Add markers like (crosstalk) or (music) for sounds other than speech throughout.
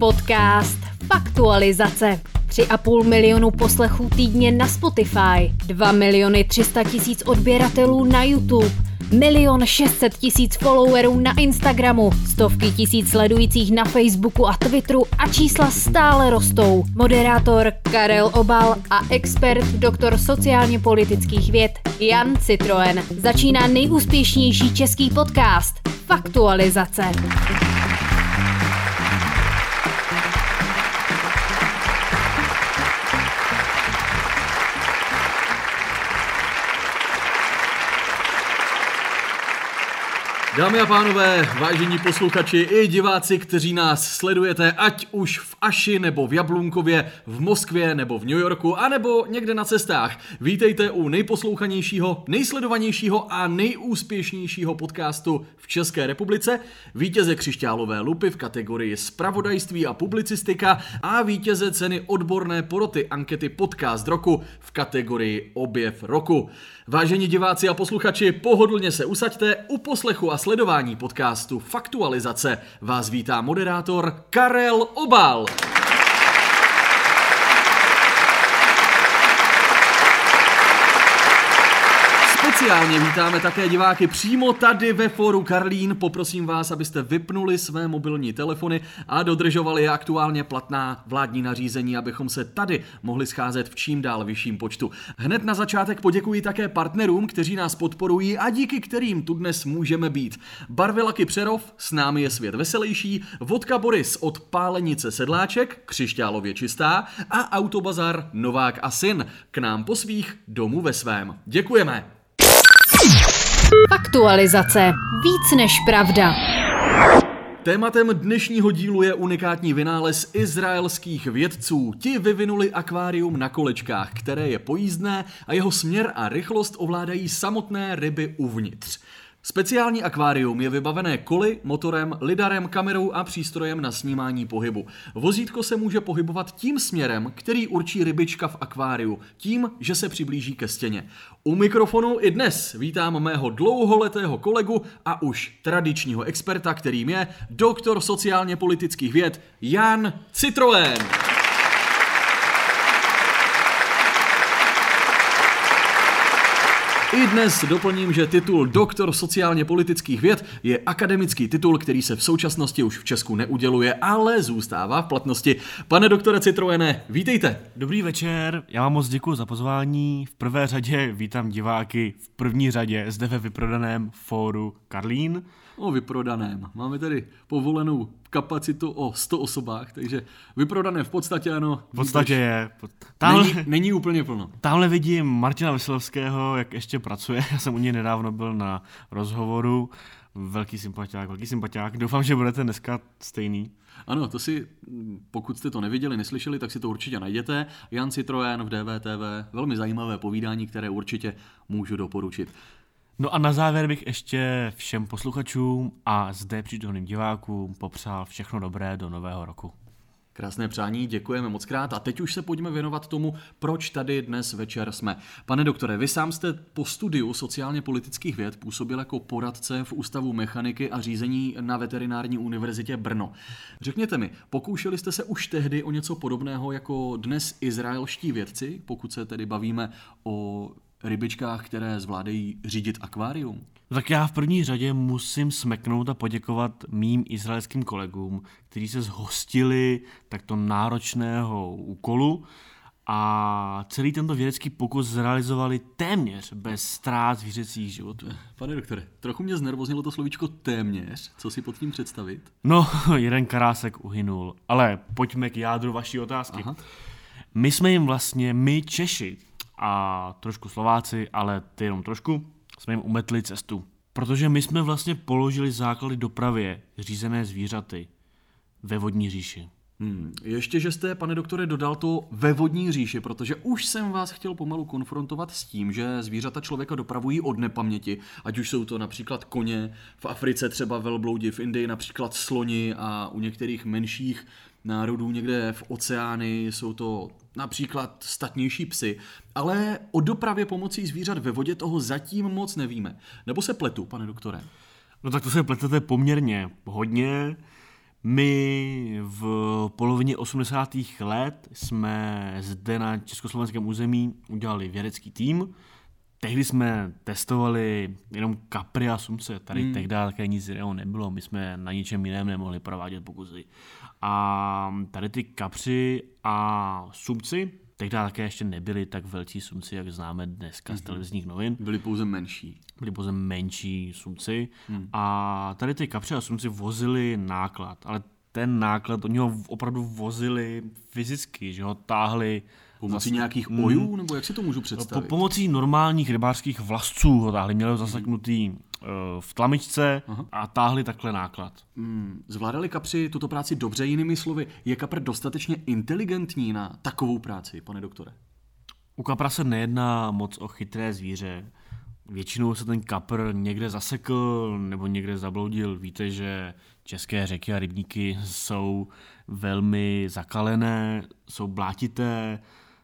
Podcast Faktualizace. 3,5 milionu poslechů týdně na Spotify, 2 miliony 300 tisíc odběratelů na YouTube, milion 600 tisíc followerů na Instagramu, stovky tisíc sledujících na Facebooku a Twitteru a čísla stále rostou. Moderátor Karel Obal a expert doktor sociálně politických věd Jan Citroen začíná nejúspěšnější český podcast Faktualizace. Dámy a pánové, vážení posluchači i diváci, kteří nás sledujete, ať už v Aši nebo v Jablunkově, v Moskvě nebo v New Yorku, anebo někde na cestách, vítejte u nejposlouchanějšího, nejsledovanějšího a nejúspěšnějšího podcastu v České republice, vítěze křišťálové lupy v kategorii Spravodajství a publicistika a vítěze ceny odborné poroty ankety Podcast roku v kategorii Objev roku. Vážení diváci a posluchači, pohodlně se usaďte, u poslechu a sledování podcastu Faktualizace vás vítá moderátor Karel Obal. Speciálně vítáme také diváky přímo tady ve foru Karlín. Poprosím vás, abyste vypnuli své mobilní telefony a dodržovali aktuálně platná vládní nařízení, abychom se tady mohli scházet v čím dál vyšším počtu. Hned na začátek poděkuji také partnerům, kteří nás podporují a díky kterým tu dnes můžeme být. Barvilaky Přerov, s námi je svět veselější, Vodka Boris od Pálenice Sedláček, křišťálově čistá a Autobazar Novák a Syn, k nám po svých domů ve svém. Děkujeme! Faktualizace. Víc než pravda. Tématem dnešního dílu je unikátní vynález izraelských vědců. Ti vyvinuli akvárium na kolečkách, které je pojízdné a jeho směr a rychlost ovládají samotné ryby uvnitř. Speciální akvárium je vybavené koly, motorem, lidarem, kamerou a přístrojem na snímání pohybu. Vozítko se může pohybovat tím směrem, který určí rybička v akváriu, tím, že se přiblíží ke stěně. U mikrofonu i dnes vítám mého dlouholetého kolegu a už tradičního experta, kterým je doktor sociálně politických věd Jan Citroen. I dnes doplním, že titul doktor sociálně politických věd je akademický titul, který se v současnosti už v Česku neuděluje, ale zůstává v platnosti. Pane doktore Citroene, vítejte. Dobrý večer, já vám moc děkuji za pozvání. V prvé řadě vítám diváky v první řadě zde ve vyprodaném fóru Karlín. O vyprodaném. Máme tady povolenou kapacitu o 100 osobách, takže vyprodané v podstatě ano. V podstatě je. Tamhle, není, není úplně plno. Tamhle vidím Martina Veselovského, jak ještě pracuje. (laughs) Já jsem u něj nedávno byl na rozhovoru. Velký sympatiák, velký sympatiák. Doufám, že budete dneska stejný. Ano, to si, pokud jste to neviděli, neslyšeli, tak si to určitě najděte. Jan Citroen v DVTV, velmi zajímavé povídání, které určitě můžu doporučit. No a na závěr bych ještě všem posluchačům a zde přítomným divákům popřál všechno dobré do nového roku. Krásné přání, děkujeme moc krát. A teď už se pojďme věnovat tomu, proč tady dnes večer jsme. Pane doktore, vy sám jste po studiu sociálně politických věd působil jako poradce v Ústavu mechaniky a řízení na Veterinární univerzitě Brno. Řekněte mi, pokoušeli jste se už tehdy o něco podobného jako dnes izraelští vědci, pokud se tedy bavíme o rybičkách, které zvládají řídit akvárium? Tak já v první řadě musím smeknout a poděkovat mým izraelským kolegům, kteří se zhostili takto náročného úkolu a celý tento vědecký pokus zrealizovali téměř bez ztrát zvířecích životů. Pane doktore, trochu mě znervoznilo to slovíčko téměř. Co si pod tím představit? No, (laughs) jeden karásek uhynul. Ale pojďme k jádru vaší otázky. Aha. My jsme jim vlastně, my Češi, a trošku Slováci, ale ty jenom trošku, jsme jim umetli cestu. Protože my jsme vlastně položili základy dopravě řízené zvířaty ve vodní říši. Hmm. Ještě, že jste, pane doktore, dodal to ve vodní říši, protože už jsem vás chtěl pomalu konfrontovat s tím, že zvířata člověka dopravují od nepaměti, ať už jsou to například koně, v Africe třeba velbloudi, v Indii například sloni a u některých menších národů někde v oceány jsou to například statnější psy, ale o dopravě pomocí zvířat ve vodě toho zatím moc nevíme. Nebo se pletu, pane doktore? No tak to se pletete poměrně hodně. My v polovině 80. let jsme zde na československém území udělali vědecký tým. Tehdy jsme testovali jenom kapry a sumce. Tady hmm. tehdy také nic jiného nebylo. My jsme na ničem jiném nemohli provádět pokusy. A tady ty kapři a sumci tehdy také ještě nebyli tak velcí sumci, jak známe dneska z televizních novin. Byli pouze menší. Byli pouze menší sumci. Hmm. A tady ty kapři a sumci vozili náklad, ale ten náklad, oni ho opravdu vozili fyzicky, že ho táhli Pomocí vlastně, nějakých ojů, nebo jak si to můžu představit? Po, pomocí normálních rybářských vlastců ho táhli, měli ho zaseknutý v tlamičce Aha. a táhli takhle náklad. Hmm. Zvládali kapři tuto práci dobře, jinými slovy, je kapr dostatečně inteligentní na takovou práci, pane doktore? U kapra se nejedná moc o chytré zvíře. Většinou se ten kapr někde zasekl nebo někde zabloudil. Víte, že české řeky a rybníky jsou velmi zakalené, jsou blátité,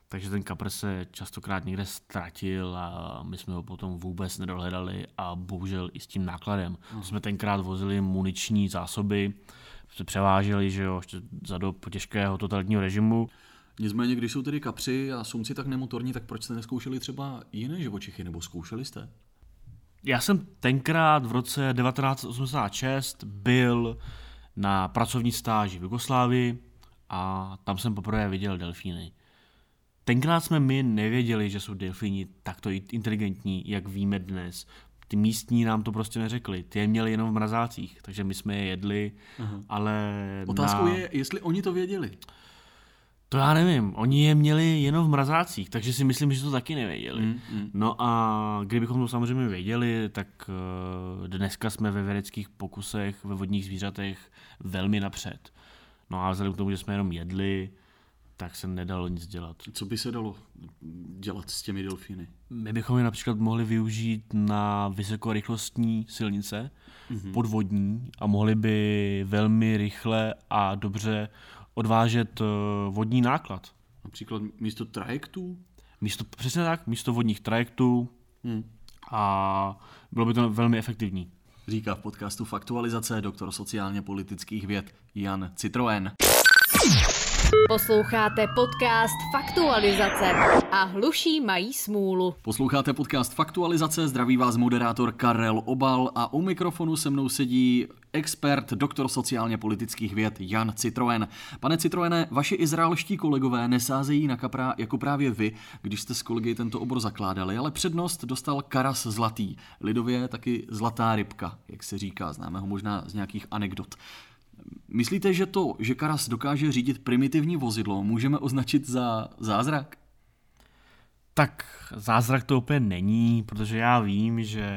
takže ten kapr se častokrát někde ztratil a my jsme ho potom vůbec nedohledali a bohužel i s tím nákladem. Uh-huh. Jsme tenkrát vozili muniční zásoby, se převáželi, že jo, ještě za dob těžkého totalitního režimu. Nicméně, když jsou tedy kapři a sumci tak nemotorní, tak proč jste neskoušeli třeba jiné živočichy, nebo zkoušeli jste? Já jsem tenkrát v roce 1986 byl na pracovní stáži v Jugoslávii a tam jsem poprvé viděl delfíny. Tenkrát jsme my nevěděli, že jsou delfíni takto inteligentní, jak víme dnes. Ty místní nám to prostě neřekli. Ty je měli jenom v mrazácích, takže my jsme je jedli, uh-huh. ale... Otázkou na... je, jestli oni to věděli. To já nevím. Oni je měli jenom v mrazácích, takže si myslím, že to taky nevěděli. Mm, mm. No a kdybychom to samozřejmě věděli, tak uh, dneska jsme ve vědeckých pokusech ve vodních zvířatech velmi napřed. No a vzhledem k tomu, že jsme jenom jedli, tak se nedalo nic dělat. Co by se dalo dělat s těmi delfíny? My bychom je například mohli využít na vysokorychlostní silnice, mm-hmm. podvodní, a mohli by velmi rychle a dobře odvážet eh, vodní náklad. Například místo trajektů? Místo, přesně tak, místo vodních trajektů hmm. a bylo by to velmi efektivní. Říká v podcastu Faktualizace doktor sociálně politických věd Jan Citroen. Posloucháte podcast Faktualizace a hluší mají smůlu. Posloucháte podcast Faktualizace, zdraví vás moderátor Karel Obal a u mikrofonu se mnou sedí expert, doktor sociálně politických věd Jan Citroen. Pane Citroene, vaši izraelští kolegové nesázejí na kapra jako právě vy, když jste s kolegy tento obor zakládali, ale přednost dostal Karas Zlatý, lidově taky Zlatá rybka, jak se říká, známe ho možná z nějakých anekdot. Myslíte, že to, že Karas dokáže řídit primitivní vozidlo, můžeme označit za zázrak? Tak zázrak to úplně není, protože já vím, že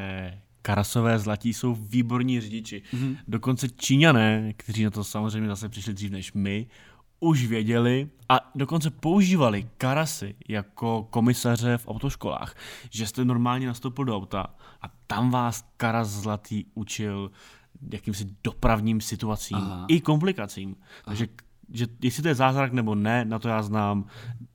Karasové zlatí jsou výborní řidiči. Mm-hmm. Dokonce Číňané, kteří na to samozřejmě zase přišli dřív než my, už věděli a dokonce používali karasy jako komisaře v autoškolách, že jste normálně nastoupil do auta a tam vás karas zlatý učil jakýmsi dopravním situacím Aha. i komplikacím. Aha. Takže že jestli to je zázrak nebo ne, na to já znám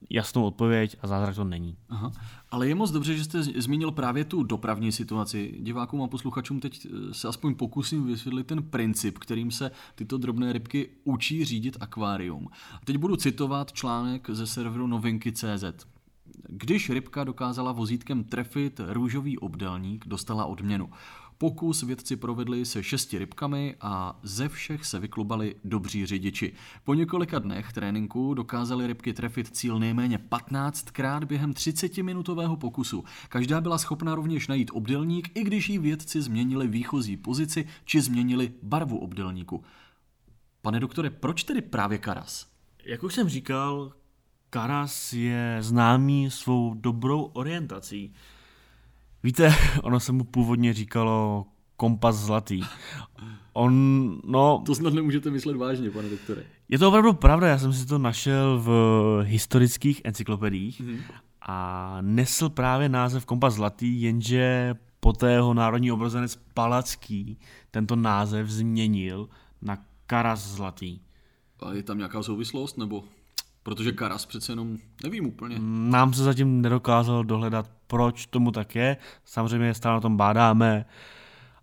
jasnou odpověď a zázrak to není. Aha. Ale je moc dobře, že jste zmínil právě tu dopravní situaci. Divákům a posluchačům teď eh, se aspoň pokusím vysvětlit ten princip, kterým se tyto drobné rybky učí řídit akvárium. A teď budu citovat článek ze serveru novinky.cz. Když rybka dokázala vozítkem trefit růžový obdelník, dostala odměnu. Pokus vědci provedli se šesti rybkami a ze všech se vyklubali dobří řidiči. Po několika dnech tréninku dokázali rybky trefit cíl nejméně 15krát během 30-minutového pokusu. Každá byla schopna rovněž najít obdelník, i když jí vědci změnili výchozí pozici či změnili barvu obdelníku. Pane doktore, proč tedy právě karas? Jak už jsem říkal, karas je známý svou dobrou orientací. Víte, (laughs) ono se mu původně říkalo kompas zlatý. On, no... To snad nemůžete myslet vážně, pane doktore. Je to opravdu pravda, já jsem si to našel v historických encyklopediích mm-hmm. a nesl právě název kompas zlatý, jenže poté jeho národní obrazenec Palacký tento název změnil na Karas zlatý. A je tam nějaká souvislost, nebo Protože Karas přece jenom nevím úplně. Nám se zatím nedokázal dohledat, proč tomu tak je. Samozřejmě stále na tom bádáme,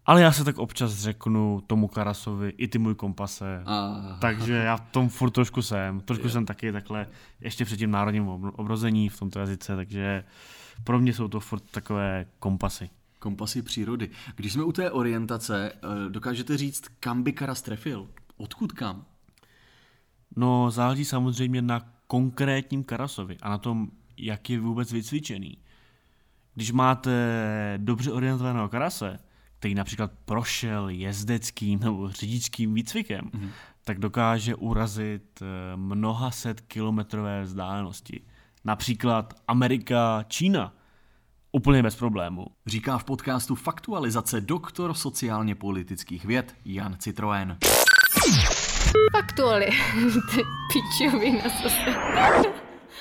Ale já se tak občas řeknu tomu Karasovi, i ty můj kompase. A... Takže já v tom furt trošku jsem. Trošku jsem taky takhle ještě před tím národním obrození v tomto jazyce, takže pro mě jsou to furt takové kompasy. Kompasy přírody. Když jsme u té orientace, eh, dokážete říct, kam by Karas trefil? Odkud kam? No, záleží samozřejmě na konkrétním Karasovi a na tom, jak je vůbec vycvičený. Když máte dobře orientovaného Karase, který například prošel jezdeckým nebo řidičským výcvikem, mm-hmm. tak dokáže urazit eh, mnoha set kilometrové vzdálenosti. Například Amerika, Čína. Úplně bez problému. Říká v podcastu Faktualizace doktor sociálně politických věd Jan Citroen. Faktuali. (laughs) Ty pičovina zase.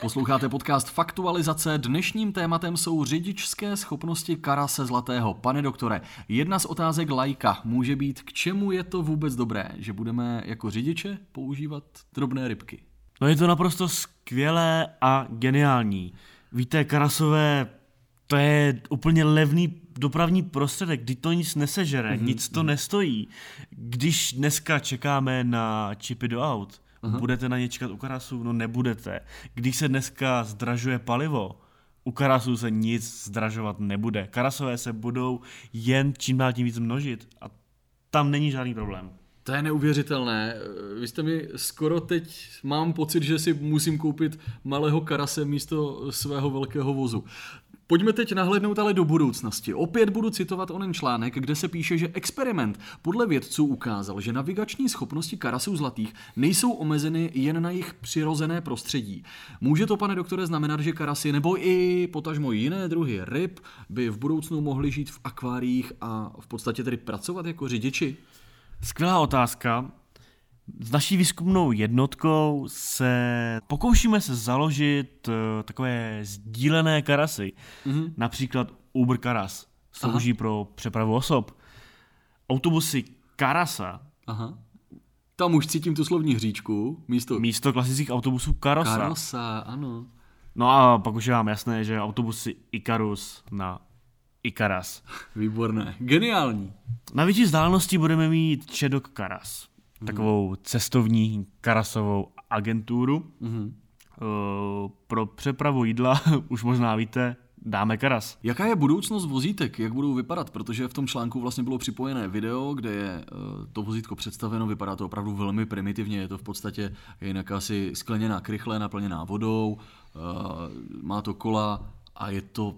Posloucháte podcast Faktualizace. Dnešním tématem jsou řidičské schopnosti Karase Zlatého. Pane doktore, jedna z otázek lajka může být, k čemu je to vůbec dobré, že budeme jako řidiče používat drobné rybky? No je to naprosto skvělé a geniální. Víte, Karasové, to je úplně levný dopravní prostředek, kdy to nic nesežere, mm-hmm. nic to nestojí. Když dneska čekáme na čipy do aut, Aha. budete na ně čekat u Karasu? No nebudete. Když se dneska zdražuje palivo, u Karasů se nic zdražovat nebude. Karasové se budou jen čím dál tím víc množit a tam není žádný problém. To je neuvěřitelné. Vy jste mi skoro teď, mám pocit, že si musím koupit malého karase místo svého velkého vozu. Pojďme teď nahlédnout ale do budoucnosti. Opět budu citovat onen článek, kde se píše, že experiment podle vědců ukázal, že navigační schopnosti karasů zlatých nejsou omezeny jen na jejich přirozené prostředí. Může to, pane doktore, znamenat, že karasy nebo i potažmo jiné druhy ryb by v budoucnu mohly žít v akváriích a v podstatě tedy pracovat jako řidiči? Skvělá otázka. S naší výzkumnou jednotkou se pokoušíme se založit uh, takové sdílené karasy. Mm-hmm. Například Uber Karas. Slouží Aha. pro přepravu osob. Autobusy Karasa. Aha. Tam už cítím tu slovní hříčku. Místo, místo klasických autobusů Karosa. Karosa, ano. No a pak už je vám jasné, že autobusy Ikarus na Ikaras. Výborné. Geniální. Na větší vzdálenosti budeme mít Čedok Karas takovou cestovní karasovou agenturu. Mm-hmm. Pro přepravu jídla, (laughs) už možná víte, dáme karas. Jaká je budoucnost vozítek? Jak budou vypadat? Protože v tom článku vlastně bylo připojené video, kde je eh, to vozítko představeno, vypadá to opravdu velmi primitivně, je to v podstatě jinak asi skleněná krychle naplněná vodou, eh, má to kola a je to,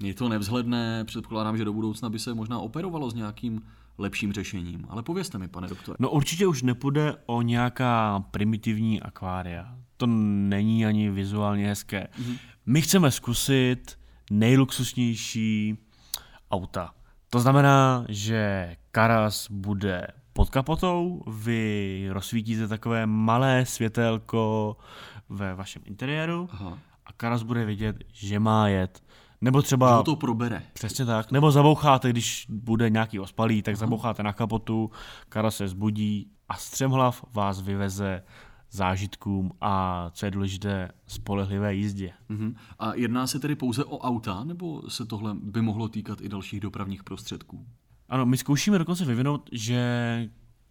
je to nevzhledné, předpokládám, že do budoucna by se možná operovalo s nějakým lepším řešením. Ale povězte mi, pane doktore. No určitě už nepůjde o nějaká primitivní akvária. To není ani vizuálně hezké. Mm-hmm. My chceme zkusit nejluxusnější auta. To znamená, že Karas bude pod kapotou, vy rozsvítíte takové malé světelko ve vašem interiéru Aha. a Karas bude vědět, že má jet nebo třeba... Že to probere. Přesně tak. Nebo zaboucháte, když bude nějaký ospalý, tak zaboucháte na kapotu, kara se zbudí a střemhlav vás vyveze zážitkům a, co je důležité, spolehlivé jízdě. Uh-huh. A jedná se tedy pouze o auta, nebo se tohle by mohlo týkat i dalších dopravních prostředků? Ano, my zkoušíme dokonce vyvinout, že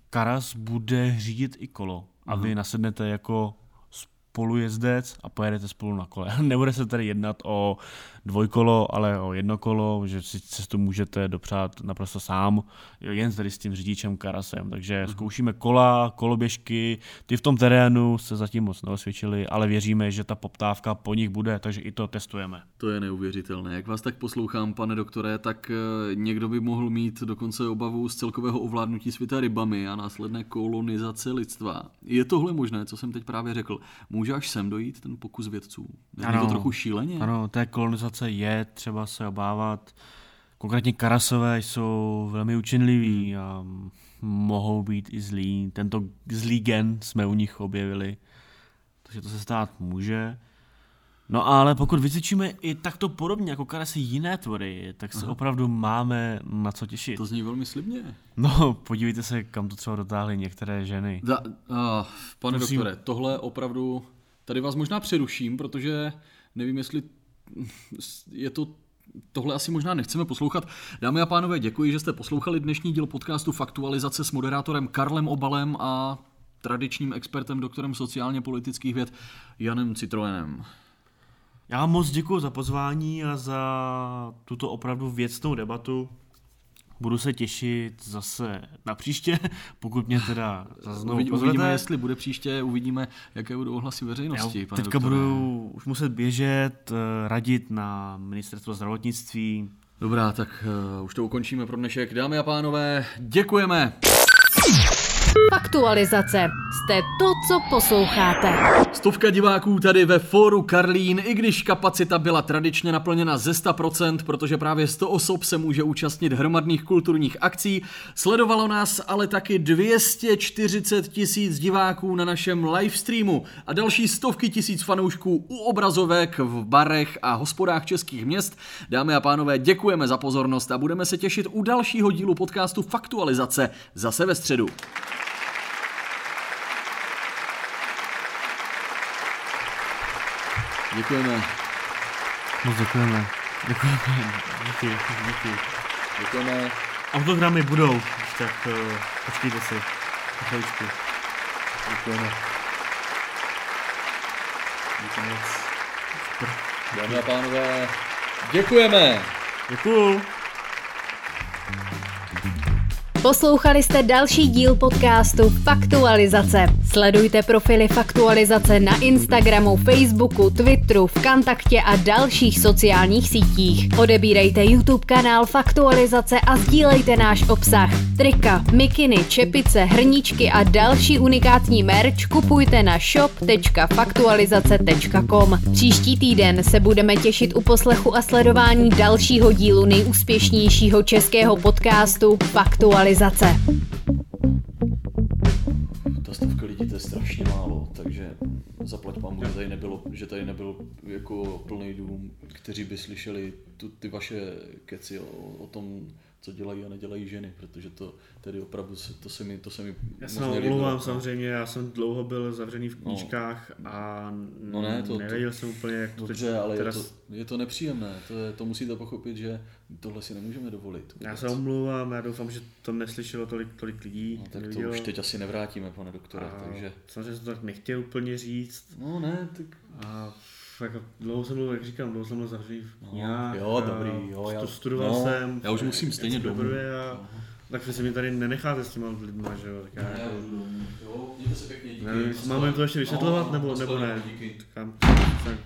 Karas bude řídit i kolo a uh-huh. vy nasednete jako spolujezdec a pojedete spolu na kole. (laughs) Nebude se tady jednat o dvojkolo, ale o jednokolo, že si cestu můžete dopřát naprosto sám, jen tady s tím řidičem Karasem. Takže uh-huh. zkoušíme kola, koloběžky, ty v tom terénu se zatím moc neosvědčili, ale věříme, že ta poptávka po nich bude, takže i to testujeme. To je neuvěřitelné. Jak vás tak poslouchám, pane doktore, tak eh, někdo by mohl mít dokonce obavu z celkového ovládnutí světa rybami a následné kolonizace lidstva. Je tohle možné, co jsem teď právě řekl? Může až sem dojít ten pokus vědců? Je to trochu šíleně? Ano, té kolonizace civilizace je třeba se obávat. Konkrétně karasové jsou velmi učenliví a mohou být i zlí. Tento zlý gen jsme u nich objevili, takže to se stát může. No ale pokud vycvičíme i takto podobně jako karasy jiné tvory, tak se Aha. opravdu máme na co těšit. To zní velmi slibně. No, podívejte se, kam to třeba dotáhly některé ženy. Da, uh, pane Musím... doktore, tohle opravdu, tady vás možná přeruším, protože nevím, jestli je to tohle asi možná nechceme poslouchat. Dámy a pánové, děkuji, že jste poslouchali dnešní díl podcastu Faktualizace s moderátorem Karlem Obalem a tradičním expertem, doktorem sociálně politických věd Janem Citroenem. Já moc děkuji za pozvání a za tuto opravdu věcnou debatu. Budu se těšit zase na příště, (laughs) pokud mě teda znovu Uvidí, pozvete. Uvidíme, jestli bude příště, uvidíme, jaké budou ohlasy veřejnosti. Já pane teďka doktore. budu už muset běžet, eh, radit na ministerstvo zdravotnictví. Dobrá, tak uh, už to ukončíme pro dnešek. Dámy a pánové, děkujeme. Faktualizace. Jste to, co posloucháte. Stovka diváků tady ve fóru Karlín, i když kapacita byla tradičně naplněna ze 100%, protože právě 100 osob se může účastnit hromadných kulturních akcí, sledovalo nás ale taky 240 tisíc diváků na našem livestreamu a další stovky tisíc fanoušků u obrazovek v barech a hospodách českých měst. Dámy a pánové, děkujeme za pozornost a budeme se těšit u dalšího dílu podcastu Faktualizace zase ve středu. Děkujeme. Moc děkujeme. Děkujeme. Díky, díky. Děkujeme. Autogramy budou, tak uh, počkejte si. Chviličku. Děkujeme. Díky moc. Dámy a pánové, děkujeme. Děkuju. Poslouchali jste další díl podcastu Faktualizace. Sledujte profily Faktualizace na Instagramu, Facebooku, Twitteru, Vkontaktě a dalších sociálních sítích. Odebírejte YouTube kanál Faktualizace a sdílejte náš obsah. Trika, mikiny, čepice, hrníčky a další unikátní merch kupujte na shop.faktualizace.com. Příští týden se budeme těšit u poslechu a sledování dalšího dílu nejúspěšnějšího českého podcastu Faktualizace. Je strašně málo, takže zaplať pán že tady nebylo, že tady nebyl jako plný dům, kteří by slyšeli tu, ty vaše keci o, o tom, co dělají a nedělají ženy, protože to tedy opravdu se, to se mi, to se mi Já se omlouvám samozřejmě, já jsem dlouho byl zavřený v knížkách a No ne, to- to- nevěděl jsem úplně, jak to Dobře, ale teda... je to, je to nepříjemné, to, je, to musíte pochopit, že tohle si nemůžeme dovolit. Já vůbec. se omlouvám, já doufám, že to neslyšelo tolik, tolik lidí. No, tak to už teď asi nevrátíme, pane doktore, A takže... Samozřejmě jsem to tak nechtěl úplně říct. No ne, tak... A jako dlouho jsem byl, jak říkám, dlouho jsem byl zavřený v kniha. No, jo, dobrý, jo, já- To studoval no, jsem. já už musím stejně domů. A, tak vy se mě tady nenecháte s těma lidma, že jo? Tak já jako, Jo, mějte se pěkně, díky. nevím, máme to ještě vysvětlovat, No, nebo, nebo ne? díky. Tak, tak